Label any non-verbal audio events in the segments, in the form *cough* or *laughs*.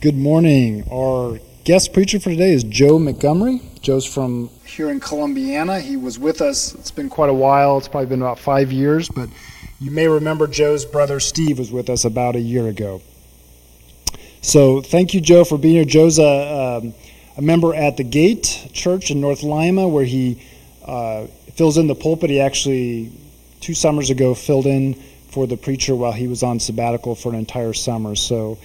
Good morning. Our guest preacher for today is Joe Montgomery. Joe's from here in Columbiana. He was with us, it's been quite a while, it's probably been about five years, but you may remember Joe's brother Steve was with us about a year ago. So thank you, Joe, for being here. Joe's a, um, a member at the Gate Church in North Lima where he uh, fills in the pulpit. He actually, two summers ago, filled in for the preacher while he was on sabbatical for an entire summer. So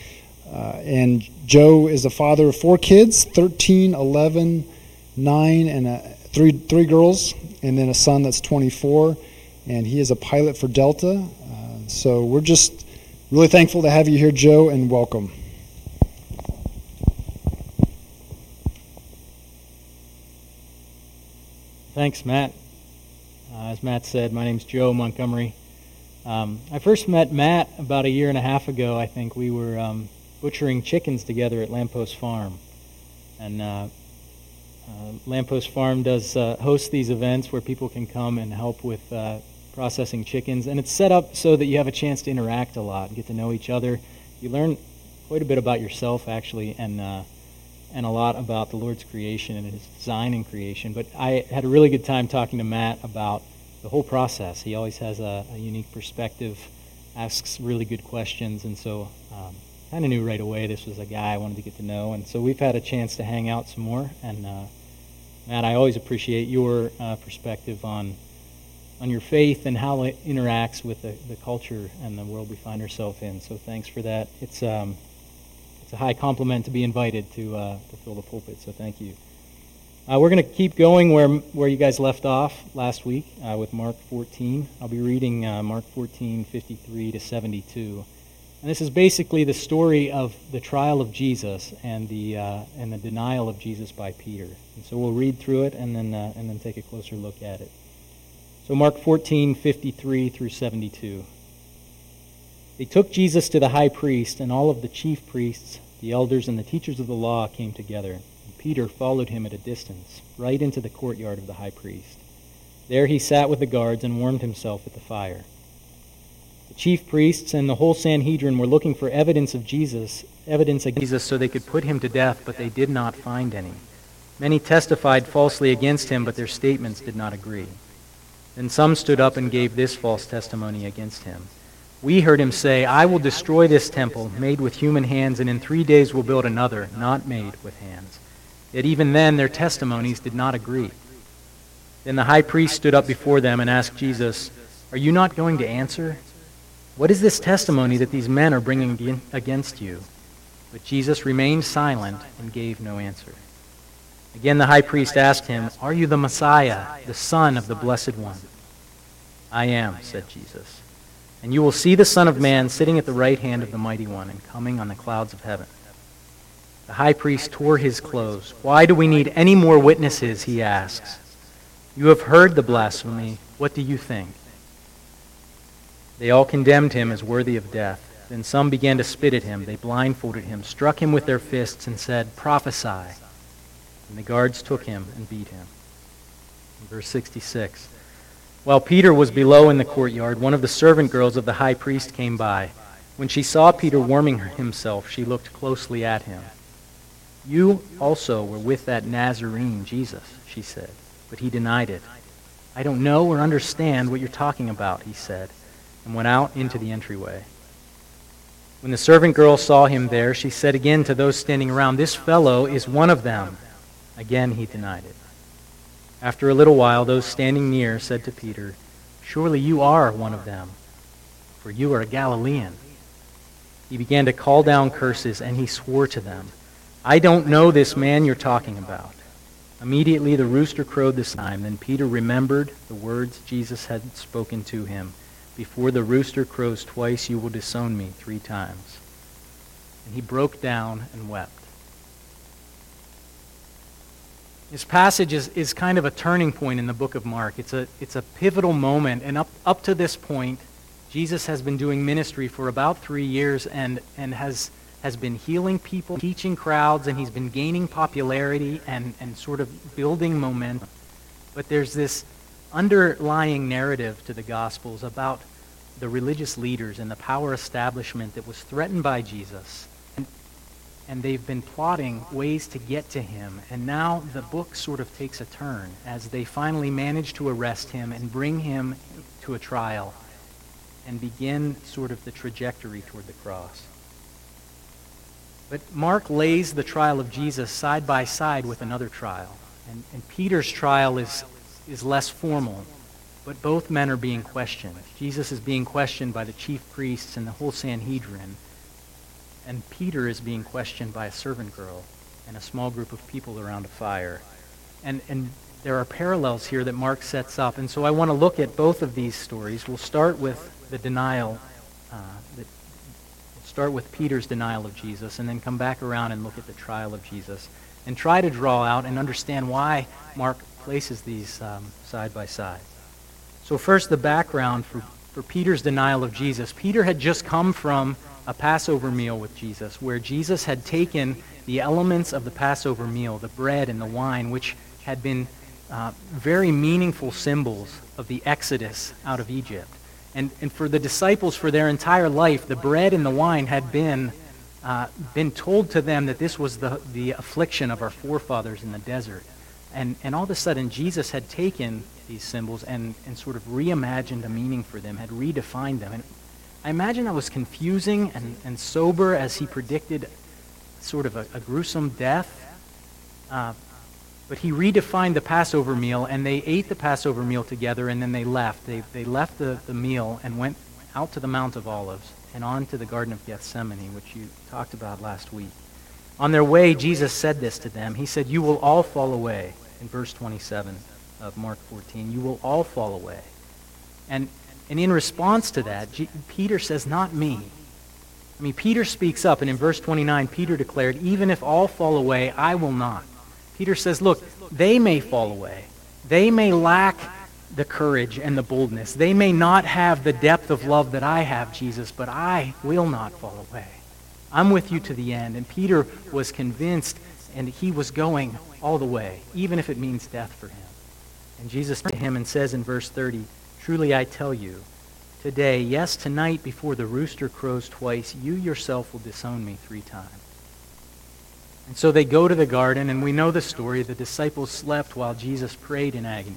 uh, and Joe is the father of four kids 13, 11, 9, and a, three, three girls, and then a son that's 24. And he is a pilot for Delta. Uh, so we're just really thankful to have you here, Joe, and welcome. Thanks, Matt. Uh, as Matt said, my name's Joe Montgomery. Um, I first met Matt about a year and a half ago. I think we were um, butchering chickens together at Lamppost Farm. And uh, uh, Farm does uh, host these events where people can come and help with uh, processing chickens. And it's set up so that you have a chance to interact a lot and get to know each other. You learn quite a bit about yourself, actually, and, uh, and a lot about the Lord's creation and His design and creation. But I had a really good time talking to Matt about the whole process. He always has a, a unique perspective, asks really good questions, and so um, kind of knew right away this was a guy I wanted to get to know. And so we've had a chance to hang out some more. And uh, Matt, I always appreciate your uh, perspective on on your faith and how it interacts with the, the culture and the world we find ourselves in. So thanks for that. It's um, it's a high compliment to be invited to uh, to fill the pulpit. So thank you. Uh, we're going to keep going where where you guys left off last week uh, with Mark 14. I'll be reading uh, Mark 14, 53 to 72. And this is basically the story of the trial of Jesus and the, uh, and the denial of Jesus by Peter. And so we'll read through it and then, uh, and then take a closer look at it. So Mark 14, 53 through 72. They took Jesus to the high priest, and all of the chief priests, the elders, and the teachers of the law came together. And Peter followed him at a distance, right into the courtyard of the high priest. There he sat with the guards and warmed himself at the fire. The chief priests and the whole Sanhedrin were looking for evidence of Jesus, evidence against Jesus so they could put him to death, but they did not find any. Many testified falsely against him, but their statements did not agree. Then some stood up and gave this false testimony against him. We heard him say, I will destroy this temple made with human hands, and in three days will build another, not made with hands. Yet even then their testimonies did not agree. Then the high priest stood up before them and asked Jesus, Are you not going to answer? What is this testimony that these men are bringing against you? But Jesus remained silent and gave no answer. Again, the high priest asked him, Are you the Messiah, the Son of the Blessed One? I am, said Jesus. And you will see the Son of Man sitting at the right hand of the Mighty One and coming on the clouds of heaven. The high priest tore his clothes. Why do we need any more witnesses? He asks. You have heard the blasphemy. What do you think? They all condemned him as worthy of death. Then some began to spit at him. They blindfolded him, struck him with their fists, and said, Prophesy. And the guards took him and beat him. In verse 66. While Peter was below in the courtyard, one of the servant girls of the high priest came by. When she saw Peter warming himself, she looked closely at him. You also were with that Nazarene, Jesus, she said. But he denied it. I don't know or understand what you're talking about, he said and went out into the entryway. When the servant girl saw him there, she said again to those standing around, This fellow is one of them. Again he denied it. After a little while, those standing near said to Peter, Surely you are one of them, for you are a Galilean. He began to call down curses, and he swore to them, I don't know this man you're talking about. Immediately the rooster crowed this time. Then Peter remembered the words Jesus had spoken to him. Before the rooster crows twice, you will disown me three times. And he broke down and wept. This passage is, is kind of a turning point in the book of Mark. It's a, it's a pivotal moment. And up, up to this point, Jesus has been doing ministry for about three years and, and has, has been healing people, teaching crowds, and he's been gaining popularity and, and sort of building momentum. But there's this underlying narrative to the Gospels about the religious leaders and the power establishment that was threatened by Jesus. And and they've been plotting ways to get to him. And now the book sort of takes a turn as they finally manage to arrest him and bring him to a trial and begin sort of the trajectory toward the cross. But Mark lays the trial of Jesus side by side with another trial. And, and Peter's trial is, is less formal, but both men are being questioned. Jesus is being questioned by the chief priests and the whole Sanhedrin, and Peter is being questioned by a servant girl and a small group of people around a fire. And, and there are parallels here that Mark sets up. And so I want to look at both of these stories. We'll start with the denial, uh, start with Peter's denial of Jesus, and then come back around and look at the trial of Jesus, and try to draw out and understand why Mark places these um, side by side. So first, the background for, for Peter's denial of Jesus. Peter had just come from a Passover meal with Jesus, where Jesus had taken the elements of the Passover meal, the bread and the wine, which had been uh, very meaningful symbols of the exodus out of Egypt. And, and for the disciples, for their entire life, the bread and the wine had been, uh, been told to them that this was the, the affliction of our forefathers in the desert. And, and all of a sudden, Jesus had taken these symbols and, and sort of reimagined a meaning for them, had redefined them. And I imagine that was confusing and, and sober as he predicted sort of a, a gruesome death. Uh, but he redefined the Passover meal, and they ate the Passover meal together, and then they left. They, they left the, the meal and went out to the Mount of Olives and on to the Garden of Gethsemane, which you talked about last week. On their way, Jesus said this to them. He said, You will all fall away, in verse 27 of Mark 14. You will all fall away. And, and in response to that, G- Peter says, Not me. I mean, Peter speaks up, and in verse 29, Peter declared, Even if all fall away, I will not. Peter says, Look, they may fall away. They may lack the courage and the boldness. They may not have the depth of love that I have, Jesus, but I will not fall away. I'm with you to the end. And Peter was convinced, and he was going all the way, even if it means death for him. And Jesus to him and says in verse 30, Truly I tell you, today, yes, tonight, before the rooster crows twice, you yourself will disown me three times. And so they go to the garden, and we know the story. The disciples slept while Jesus prayed in agony.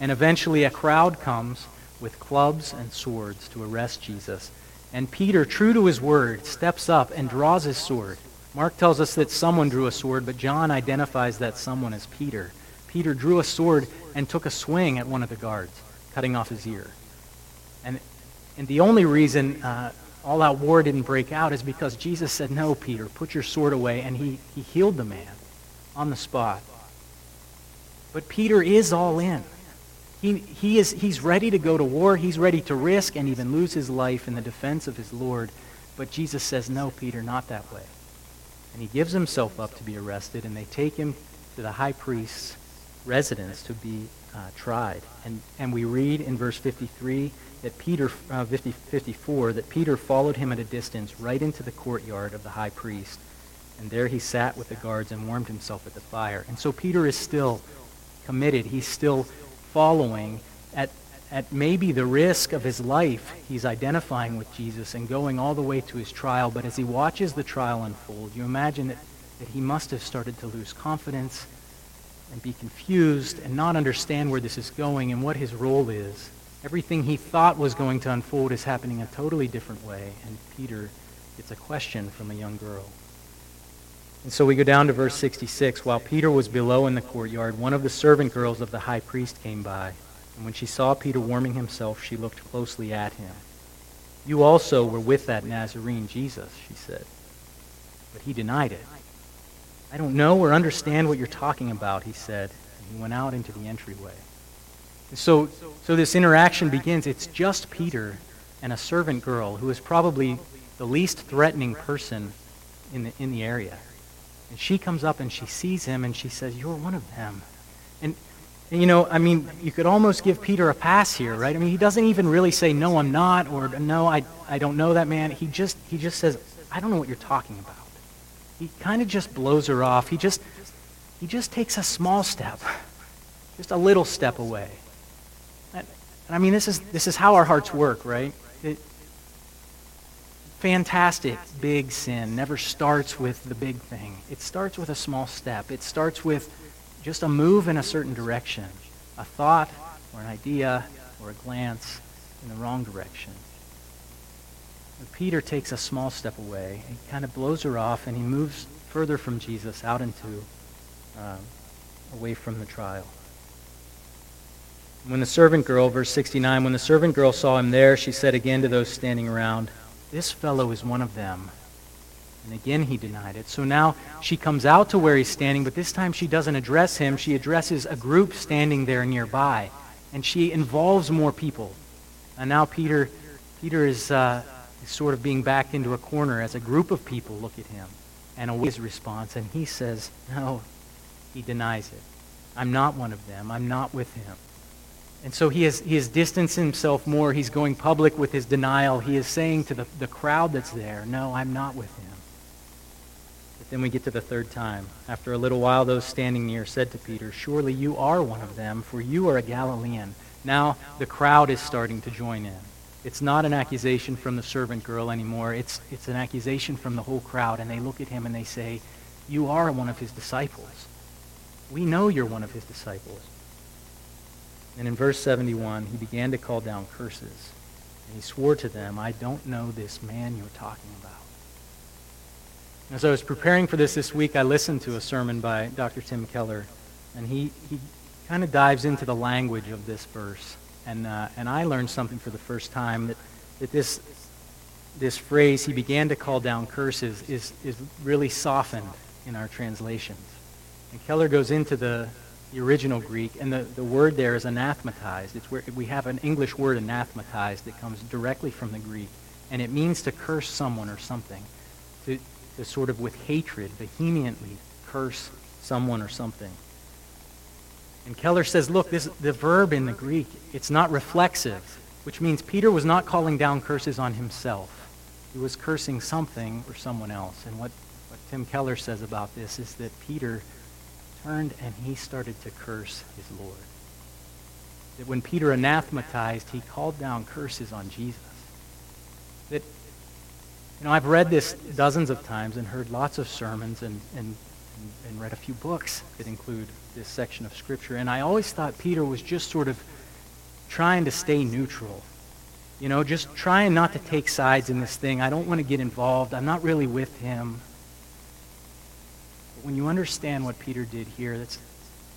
And eventually a crowd comes with clubs and swords to arrest Jesus. And Peter, true to his word, steps up and draws his sword. Mark tells us that someone drew a sword, but John identifies that someone as Peter. Peter drew a sword and took a swing at one of the guards, cutting off his ear. And, and the only reason uh, all out war didn't break out is because Jesus said, No, Peter, put your sword away. And he, he healed the man on the spot. But Peter is all in. He, he is, he's ready to go to war. He's ready to risk and even lose his life in the defense of his Lord. But Jesus says, No, Peter, not that way. And he gives himself up to be arrested, and they take him to the high priest's residence to be uh, tried. And, and we read in verse 53 that Peter, uh, 50, 54, that Peter followed him at a distance right into the courtyard of the high priest. And there he sat with the guards and warmed himself at the fire. And so Peter is still committed. He's still following at, maybe the risk of his life. He's identifying with Jesus and going all the way to his trial. But as he watches the trial unfold, you imagine that, that he must have started to lose confidence and be confused and not understand where this is going and what his role is. Everything he thought was going to unfold is happening a totally different way, and Peter gets a question from a young girl. And so we go down to verse 66. While Peter was below in the courtyard, one of the servant girls of the high priest came by. And when she saw Peter warming himself, she looked closely at him. You also were with that Nazarene Jesus, she said. But he denied it. I don't know or understand what you're talking about, he said. And he went out into the entryway. So, so this interaction begins. It's just Peter and a servant girl who is probably the least threatening person in the, in the area. And she comes up and she sees him and she says, You're one of them. And, and, you know, I mean, you could almost give Peter a pass here, right? I mean, he doesn't even really say, No, I'm not, or No, I, I don't know that man. He just, he just says, I don't know what you're talking about. He kind of just blows her off. He just, he just takes a small step, just a little step away. And I mean, this is, this is how our hearts work, right? It, fantastic big sin never starts with the big thing. It starts with a small step. It starts with just a move in a certain direction, a thought or an idea or a glance in the wrong direction. But Peter takes a small step away. He kind of blows her off and he moves further from Jesus out into, uh, away from the trial. When the servant girl, verse 69, when the servant girl saw him there, she said again to those standing around, This fellow is one of them. And again he denied it. So now she comes out to where he's standing, but this time she doesn't address him. She addresses a group standing there nearby. And she involves more people. And now Peter, Peter is, uh, is sort of being backed into a corner as a group of people look at him and await his response. And he says, No, he denies it. I'm not one of them. I'm not with him. And so he has, he has distanced himself more. He's going public with his denial. He is saying to the, the crowd that's there, No, I'm not with him. Then we get to the third time. After a little while, those standing near said to Peter, Surely you are one of them, for you are a Galilean. Now the crowd is starting to join in. It's not an accusation from the servant girl anymore. It's, it's an accusation from the whole crowd. And they look at him and they say, You are one of his disciples. We know you're one of his disciples. And in verse 71, he began to call down curses. And he swore to them, I don't know this man you're talking about. As I was preparing for this this week, I listened to a sermon by Dr. Tim Keller, and he, he kind of dives into the language of this verse. And, uh, and I learned something for the first time that, that this, this phrase, he began to call down curses, is, is really softened in our translations. And Keller goes into the, the original Greek, and the, the word there is anathematized. It's where we have an English word anathematized that comes directly from the Greek, and it means to curse someone or something, to, sort of with hatred, vehemently curse someone or something. And Keller says, look, this, the verb in the Greek, it's not reflexive, which means Peter was not calling down curses on himself. He was cursing something or someone else. And what, what Tim Keller says about this is that Peter turned and he started to curse his Lord. That when Peter anathematized, he called down curses on Jesus. That, you know, I've read this dozens of times and heard lots of sermons and, and, and read a few books that include this section of Scripture. And I always thought Peter was just sort of trying to stay neutral. You know, just trying not to take sides in this thing. I don't want to get involved. I'm not really with him But when you understand what Peter did here, that's,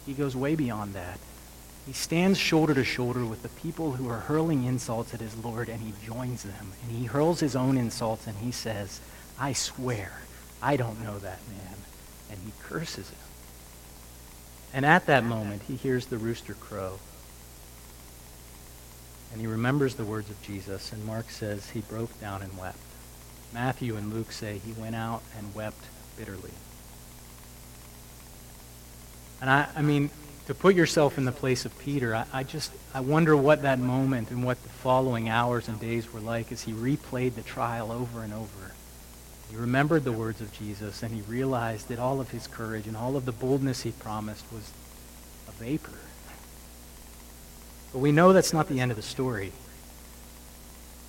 he goes way beyond that. He stands shoulder to shoulder with the people who are hurling insults at his Lord, and he joins them. And he hurls his own insults, and he says, I swear, I don't know that man. And he curses him. And at that moment, he hears the rooster crow. And he remembers the words of Jesus, and Mark says he broke down and wept. Matthew and Luke say he went out and wept bitterly. And I, I mean, to put yourself in the place of Peter, I, I just, I wonder what that moment and what the following hours and days were like as he replayed the trial over and over. He remembered the words of Jesus and he realized that all of his courage and all of the boldness he promised was a vapor. But we know that's not the end of the story.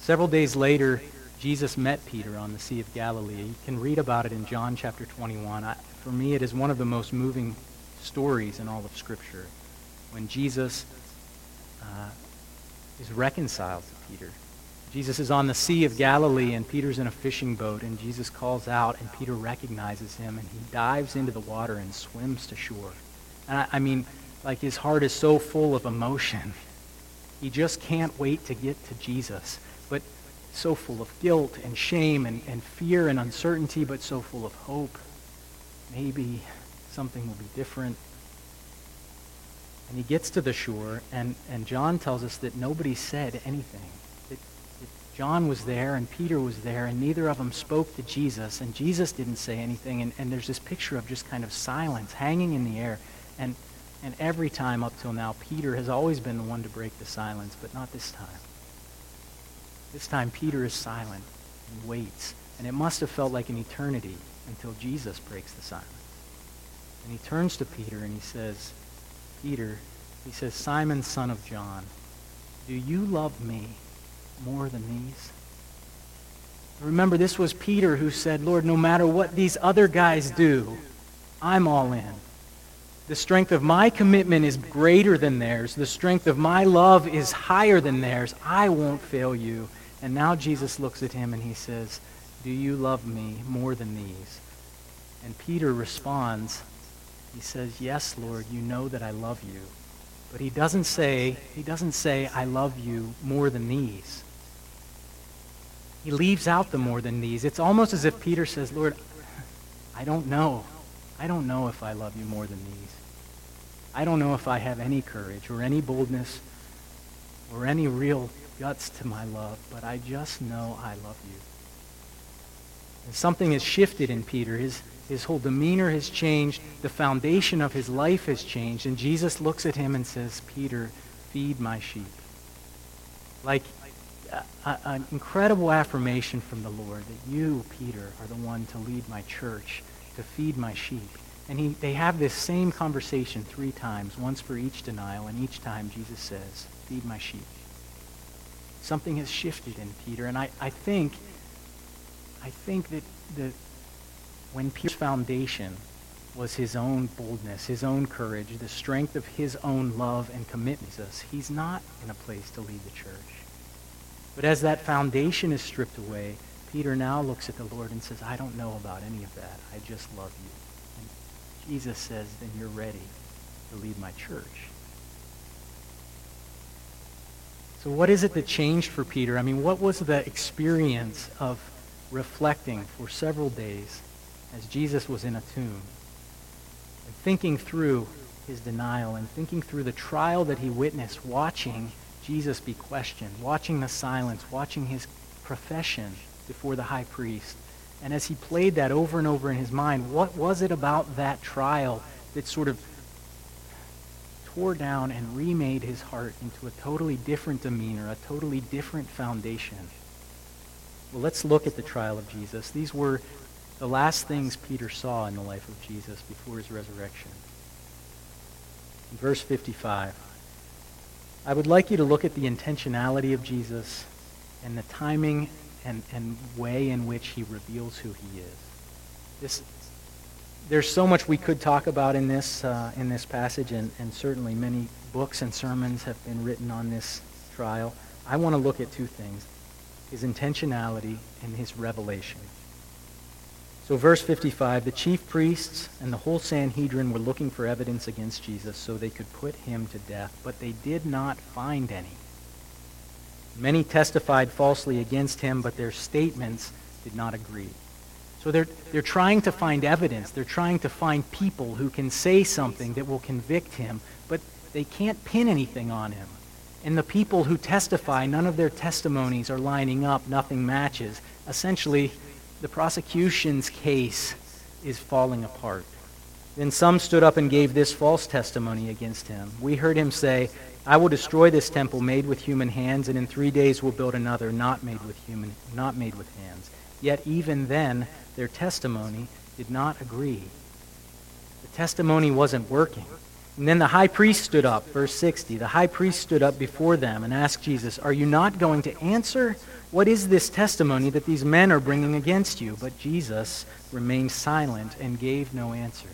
Several days later, Jesus met Peter on the Sea of Galilee. You can read about it in John chapter 21. I, for me, it is one of the most moving stories in all of Scripture when Jesus uh, is reconciled to Peter. Jesus is on the Sea of Galilee, and Peter's in a fishing boat, and Jesus calls out, and Peter recognizes him, and he dives into the water and swims to shore. And I, I mean, like his heart is so full of emotion. *laughs* He just can't wait to get to Jesus, but so full of guilt and shame and, and fear and uncertainty, but so full of hope. Maybe something will be different. And he gets to the shore, and, and John tells us that nobody said anything. That, that John was there, and Peter was there, and neither of them spoke to Jesus, and Jesus didn't say anything. And, and there's this picture of just kind of silence hanging in the air. And, and every time up till now, Peter has always been the one to break the silence, but not this time. This time, Peter is silent and waits. And it must have felt like an eternity until Jesus breaks the silence. And he turns to Peter and he says, Peter, he says, Simon, son of John, do you love me more than these? Remember, this was Peter who said, Lord, no matter what these other guys do, I'm all in. The strength of my commitment is greater than theirs. The strength of my love is higher than theirs. I won't fail you. And now Jesus looks at him and he says, Do you love me more than these? And Peter responds, He says, Yes, Lord, you know that I love you. But he doesn't say, he doesn't say, I love you more than these. He leaves out the more than these. It's almost as if Peter says, Lord, I don't know. I don't know if I love you more than these. I don't know if I have any courage or any boldness or any real guts to my love, but I just know I love you. And something has shifted in Peter. His, his whole demeanor has changed. The foundation of his life has changed. And Jesus looks at him and says, Peter, feed my sheep. Like an incredible affirmation from the Lord that you, Peter, are the one to lead my church, to feed my sheep. And he, they have this same conversation three times, once for each denial, and each time Jesus says, feed my sheep. Something has shifted in Peter, and I, I think, I think that the, when Peter's foundation was his own boldness, his own courage, the strength of his own love and commitment, he's not in a place to lead the church. But as that foundation is stripped away, Peter now looks at the Lord and says, I don't know about any of that. I just love you. And Jesus says, then you're ready to lead my church. So, what is it that changed for Peter? I mean, what was the experience of reflecting for several days as Jesus was in a tomb and thinking through his denial and thinking through the trial that he witnessed, watching Jesus be questioned, watching the silence, watching his profession before the high priest? And as he played that over and over in his mind, what was it about that trial that sort of tore down and remade his heart into a totally different demeanor, a totally different foundation? Well, let's look at the trial of Jesus. These were the last things Peter saw in the life of Jesus before his resurrection. In verse 55, I would like you to look at the intentionality of Jesus and the timing and, and way in which he reveals who he is. This, there's so much we could talk about in this, uh, in this passage, and, and certainly many books and sermons have been written on this trial. I want to look at two things his intentionality and his revelation. So, verse 55 the chief priests and the whole Sanhedrin were looking for evidence against Jesus so they could put him to death, but they did not find any. Many testified falsely against him, but their statements did not agree. So they're, they're trying to find evidence. They're trying to find people who can say something that will convict him, but they can't pin anything on him. And the people who testify, none of their testimonies are lining up, nothing matches. Essentially, the prosecution's case is falling apart. Then some stood up and gave this false testimony against him. We heard him say, I will destroy this temple made with human hands, and in three days will build another not made with human, not made with hands. Yet even then, their testimony did not agree. The testimony wasn't working. And then the high priest stood up, verse 60. The high priest stood up before them and asked Jesus, Are you not going to answer? What is this testimony that these men are bringing against you? But Jesus remained silent and gave no answer.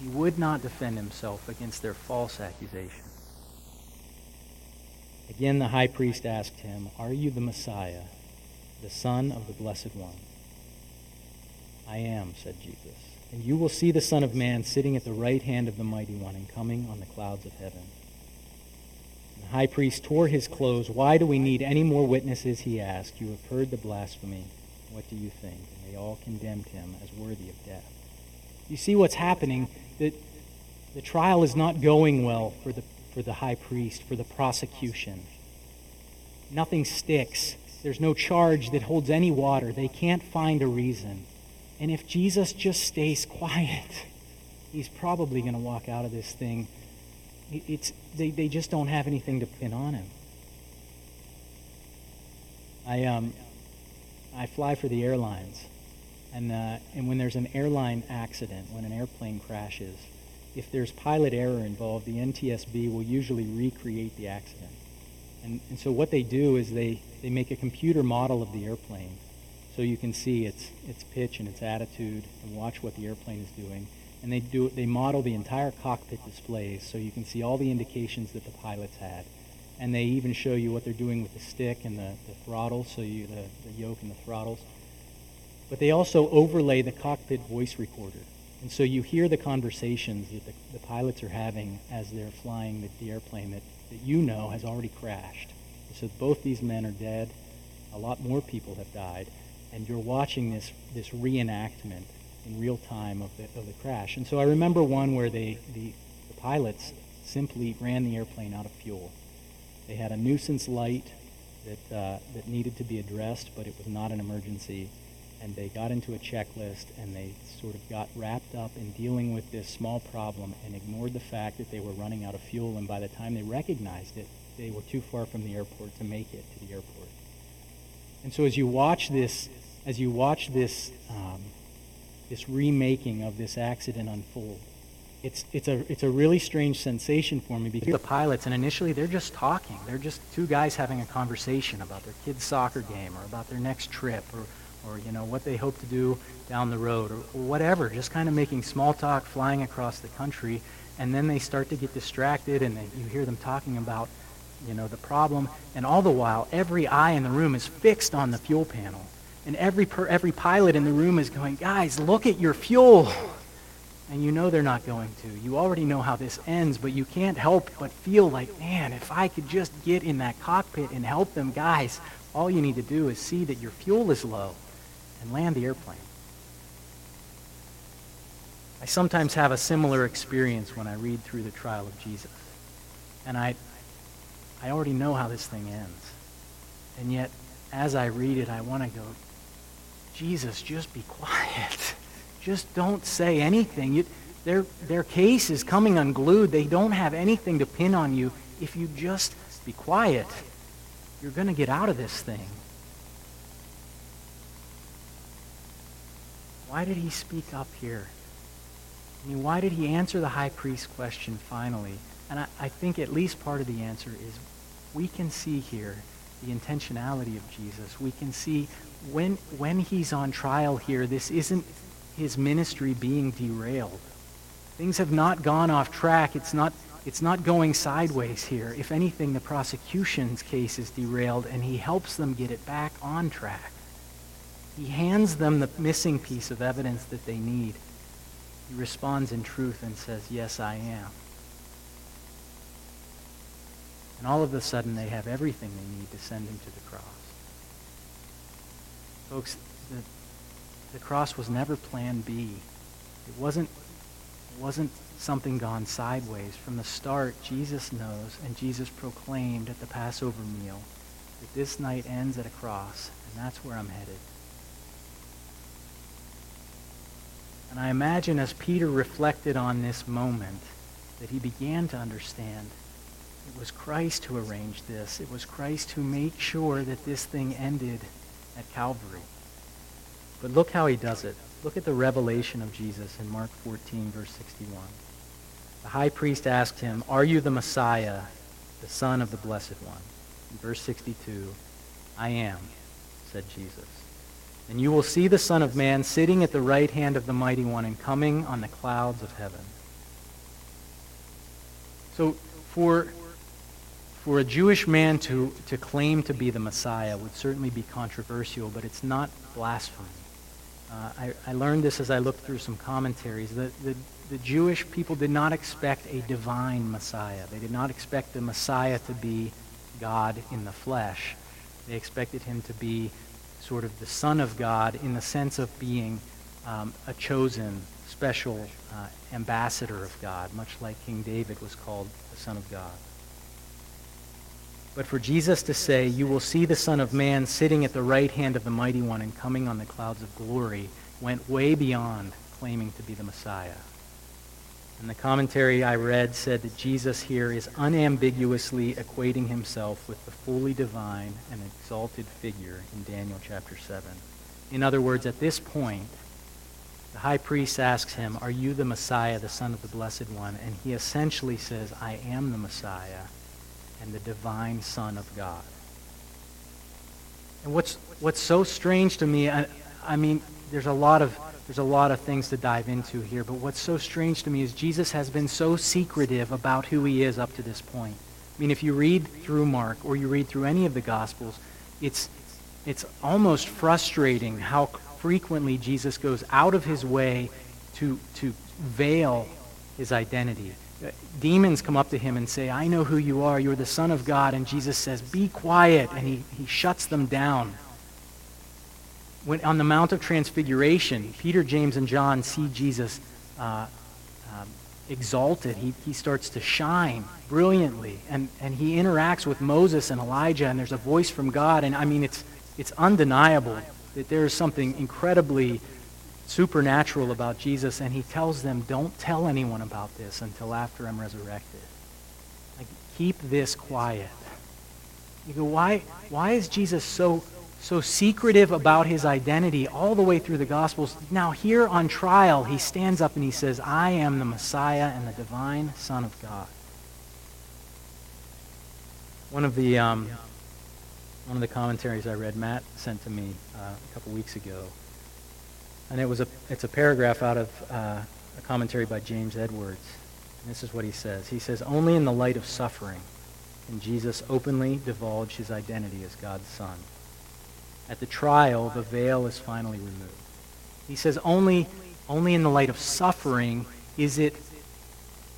He would not defend himself against their false accusation. Again, the high priest asked him, Are you the Messiah, the Son of the Blessed One? I am, said Jesus. And you will see the Son of Man sitting at the right hand of the Mighty One and coming on the clouds of heaven. And the high priest tore his clothes. Why do we need any more witnesses? He asked. You have heard the blasphemy. What do you think? And they all condemned him as worthy of death. You see what's happening? That the trial is not going well for the for the high priest, for the prosecution. Nothing sticks. There's no charge that holds any water. They can't find a reason. And if Jesus just stays quiet, he's probably going to walk out of this thing. It's, they, they just don't have anything to pin on him. I, um, I fly for the airlines. And, uh, and when there's an airline accident, when an airplane crashes, if there's pilot error involved, the NTSB will usually recreate the accident. And, and so what they do is they, they make a computer model of the airplane, so you can see its its pitch and its attitude, and watch what the airplane is doing. And they do they model the entire cockpit displays, so you can see all the indications that the pilots had. And they even show you what they're doing with the stick and the, the throttle, so you the, the yoke and the throttles. But they also overlay the cockpit voice recorder. And so you hear the conversations that the, the pilots are having as they're flying the, the airplane that, that you know has already crashed. So both these men are dead. A lot more people have died. And you're watching this, this reenactment in real time of the, of the crash. And so I remember one where they, the, the pilots simply ran the airplane out of fuel. They had a nuisance light that, uh, that needed to be addressed, but it was not an emergency and they got into a checklist and they sort of got wrapped up in dealing with this small problem and ignored the fact that they were running out of fuel and by the time they recognized it they were too far from the airport to make it to the airport and so as you watch this as you watch this um, this remaking of this accident unfold it's it's a it's a really strange sensation for me because the pilots and initially they're just talking. They're just two guys having a conversation about their kid's soccer game or about their next trip or or you know what they hope to do down the road or, whatever just kind of making small talk flying across the country. And then they start to get distracted and they, you hear them talking about you know the problem and all the while every eye in the room is fixed on the fuel panel and every per, every pilot in the room is going guys look at your fuel and you know they're not going to you already know how this ends but you can't help but feel like man if i could just get in that cockpit and help them guys all you need to do is see that your fuel is low and land the airplane. I sometimes have a similar experience when I read through the trial of Jesus. And I, I already know how this thing ends. And yet, as I read it, I want to go, Jesus, just be *laughs* quiet. Just don't say anything. You, their, their case is coming unglued. They don't have anything to pin on you. If you just be quiet, you're going to get out of this thing. Why did he speak up here? I mean, why did he answer the high priest question finally? And I, I think at least part of the answer is we can see here the intentionality of Jesus. We can see when, when he's on trial here, this isn't his ministry being derailed. Things have not gone off track. It's not, it's not going sideways here. If anything, the prosecution's case is derailed, and he helps them get it back on track. He hands them the missing piece of evidence that they need. He responds in truth and says, Yes, I am. And all of a sudden, they have everything they need to send him to the cross. Folks, the, the cross was never plan B. It wasn't, it wasn't something gone sideways. From the start, Jesus knows, and Jesus proclaimed at the Passover meal that this night ends at a cross, and that's where I'm headed. And I imagine as Peter reflected on this moment that he began to understand it was Christ who arranged this. It was Christ who made sure that this thing ended at Calvary. But look how he does it. Look at the revelation of Jesus in Mark 14, verse 61. The high priest asked him, Are you the Messiah, the Son of the Blessed One? In verse 62, I am, said Jesus. And you will see the Son of Man sitting at the right hand of the Mighty One and coming on the clouds of heaven. So for, for a Jewish man to, to claim to be the Messiah would certainly be controversial, but it's not blasphemy. Uh, I, I, learned this as I looked through some commentaries. The, the, the Jewish people did not expect a divine Messiah. They did not expect the Messiah to be God in the flesh. They expected him to be sort of the Son of God in the sense of being um, a chosen, special uh, ambassador of God, much like King David was called the Son of God. But for Jesus to say, You will see the Son of Man sitting at the right hand of the Mighty One and coming on the clouds of glory, went way beyond claiming to be the Messiah. And the commentary I read said that Jesus here is unambiguously equating himself with the fully divine and exalted figure in Daniel chapter 7. In other words, at this point, the high priest asks him, Are you the Messiah, the Son of the Blessed One? And he essentially says, I am the Messiah and the divine Son of God. And what's, what's so strange to me, I, I mean, there's a lot of there's a lot of things to dive into here, but what's so strange to me is Jesus has been so secretive about who he is up to this point. I mean, if you read through Mark or you read through any of the Gospels, it's, it's almost frustrating how frequently Jesus goes out of his way to, to veil his identity. Demons come up to him and say, I know who you are. You're the Son of God. And Jesus says, Be quiet. And he, he shuts them down when on the Mount of Transfiguration, Peter, James, and John see Jesus uh, um, exalted. He, he starts to shine brilliantly, and, and he interacts with Moses and Elijah, and there's a voice from God. And I mean, it's, it's undeniable that there is something incredibly supernatural about Jesus, and he tells them, Don't tell anyone about this until after I'm resurrected. Like, keep this quiet. You go, why, why is Jesus so so secretive about his identity all the way through the Gospels. Now, here on trial, he stands up and he says, I am the Messiah and the divine Son of God. One of the, um, one of the commentaries I read, Matt sent to me uh, a couple weeks ago, and it was a, it's a paragraph out of uh, a commentary by James Edwards. And this is what he says. He says, Only in the light of suffering can Jesus openly divulge his identity as God's Son. At the trial, the veil is finally removed. He says only, only in the light of suffering is it,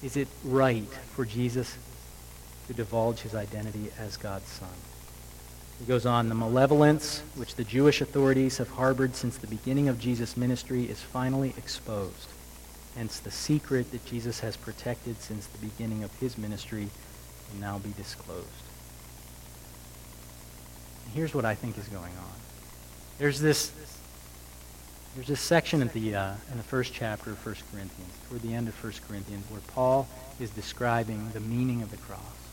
is it right for Jesus to divulge his identity as God's Son. He goes on, the malevolence which the Jewish authorities have harbored since the beginning of Jesus' ministry is finally exposed. Hence, the secret that Jesus has protected since the beginning of his ministry will now be disclosed. And here's what I think is going on. There's this, there's this section at the, uh, in the first chapter of 1 Corinthians, toward the end of 1 Corinthians, where Paul is describing the meaning of the cross.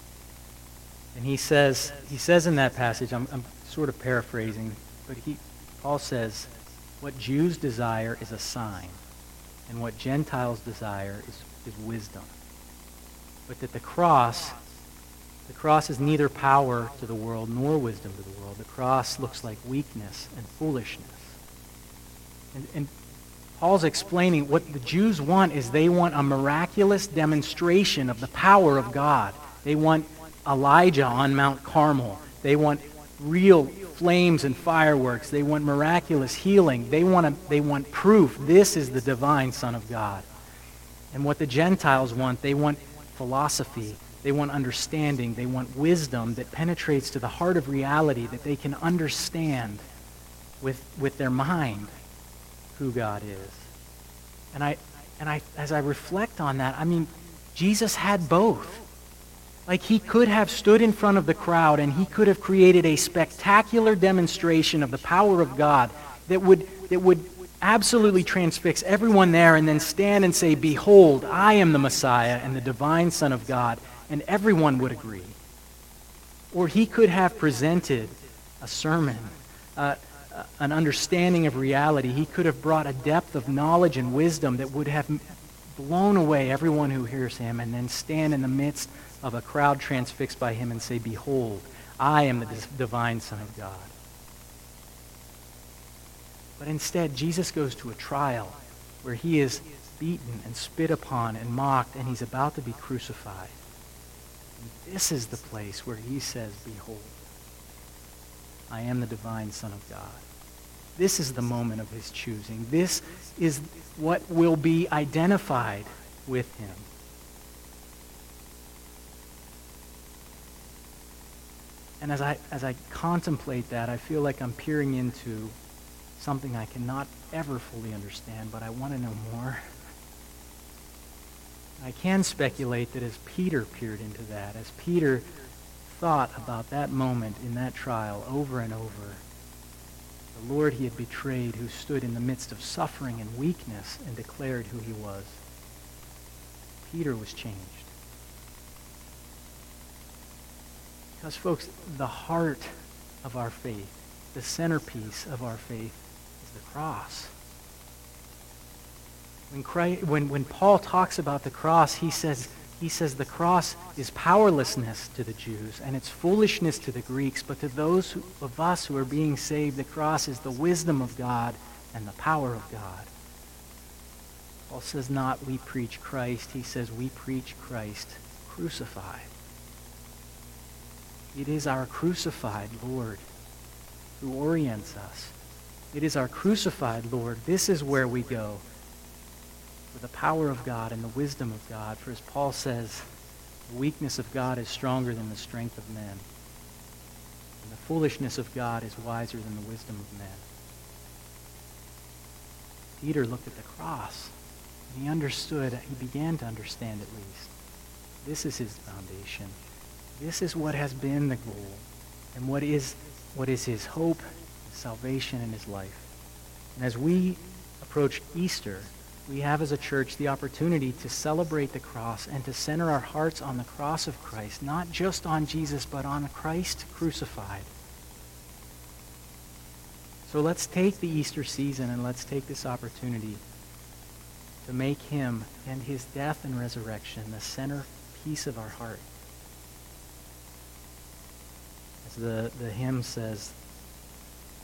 And he says, he says in that passage, I'm, I'm sort of paraphrasing, but he, Paul says, what Jews desire is a sign, and what Gentiles desire is, is wisdom. But that the cross the cross is neither power to the world nor wisdom to the world. The cross looks like weakness and foolishness. And, and Paul's explaining what the Jews want is they want a miraculous demonstration of the power of God. They want Elijah on Mount Carmel. They want real flames and fireworks. They want miraculous healing. They want, a, they want proof. This is the divine Son of God. And what the Gentiles want, they want philosophy. They want understanding. They want wisdom that penetrates to the heart of reality, that they can understand with, with their mind who God is. And, I, and I, as I reflect on that, I mean, Jesus had both. Like he could have stood in front of the crowd and he could have created a spectacular demonstration of the power of God that would, that would absolutely transfix everyone there and then stand and say, Behold, I am the Messiah and the divine Son of God and everyone would agree. Or he could have presented a sermon, uh, an understanding of reality. He could have brought a depth of knowledge and wisdom that would have blown away everyone who hears him and then stand in the midst of a crowd transfixed by him and say, Behold, I am the divine Son of God. But instead, Jesus goes to a trial where he is beaten and spit upon and mocked, and he's about to be crucified. This is the place where he says, Behold, I am the divine Son of God. This is the moment of his choosing. This is what will be identified with him. And as I, as I contemplate that, I feel like I'm peering into something I cannot ever fully understand, but I want to know more. I can speculate that as Peter peered into that, as Peter thought about that moment in that trial over and over, the Lord he had betrayed who stood in the midst of suffering and weakness and declared who he was, Peter was changed. Because, folks, the heart of our faith, the centerpiece of our faith, is the cross. When, Christ, when, when Paul talks about the cross, he says, he says the cross is powerlessness to the Jews and it's foolishness to the Greeks, but to those who, of us who are being saved, the cross is the wisdom of God and the power of God. Paul says not we preach Christ, he says we preach Christ crucified. It is our crucified Lord who orients us. It is our crucified Lord. This is where we go with the power of God and the wisdom of God. For as Paul says, the weakness of God is stronger than the strength of men. And the foolishness of God is wiser than the wisdom of men. Peter looked at the cross and he understood, he began to understand at least. This is his foundation. This is what has been the goal and what is, what is his hope, salvation, and his life. And as we approach Easter, we have as a church the opportunity to celebrate the cross and to center our hearts on the cross of Christ, not just on Jesus, but on Christ crucified. So let's take the Easter season and let's take this opportunity to make him and his death and resurrection the centerpiece of our heart. As the, the hymn says,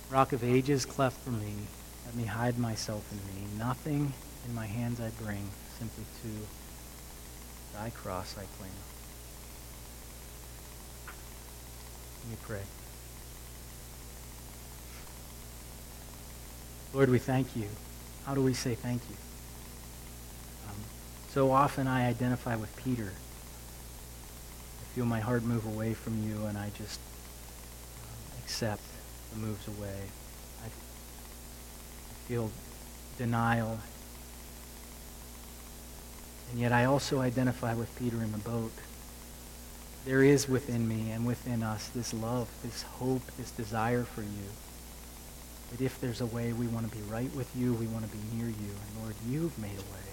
Rock of ages cleft for me, let me hide myself in thee. Nothing in my hands I bring, simply to thy cross I cling. Let me pray. Lord, we thank you. How do we say thank you? Um, so often I identify with Peter. I feel my heart move away from you, and I just accept the moves away. I feel denial. And yet I also identify with Peter in the boat. There is within me and within us this love, this hope, this desire for you. That if there's a way we want to be right with you, we want to be near you. And Lord, you've made a way.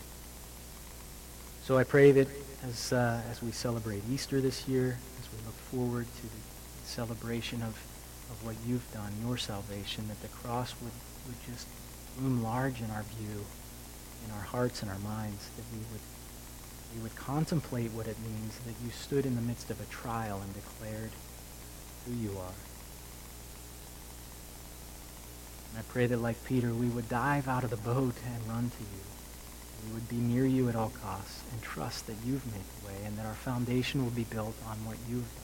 So I pray that as, uh, as we celebrate Easter this year, as we look forward to the celebration of, of what you've done, your salvation, that the cross would, would just loom large in our view, in our hearts and our minds, that we would, we would contemplate what it means that you stood in the midst of a trial and declared who you are. And I pray that like Peter, we would dive out of the boat and run to you. We would be near you at all costs and trust that you've made the way and that our foundation will be built on what you've done.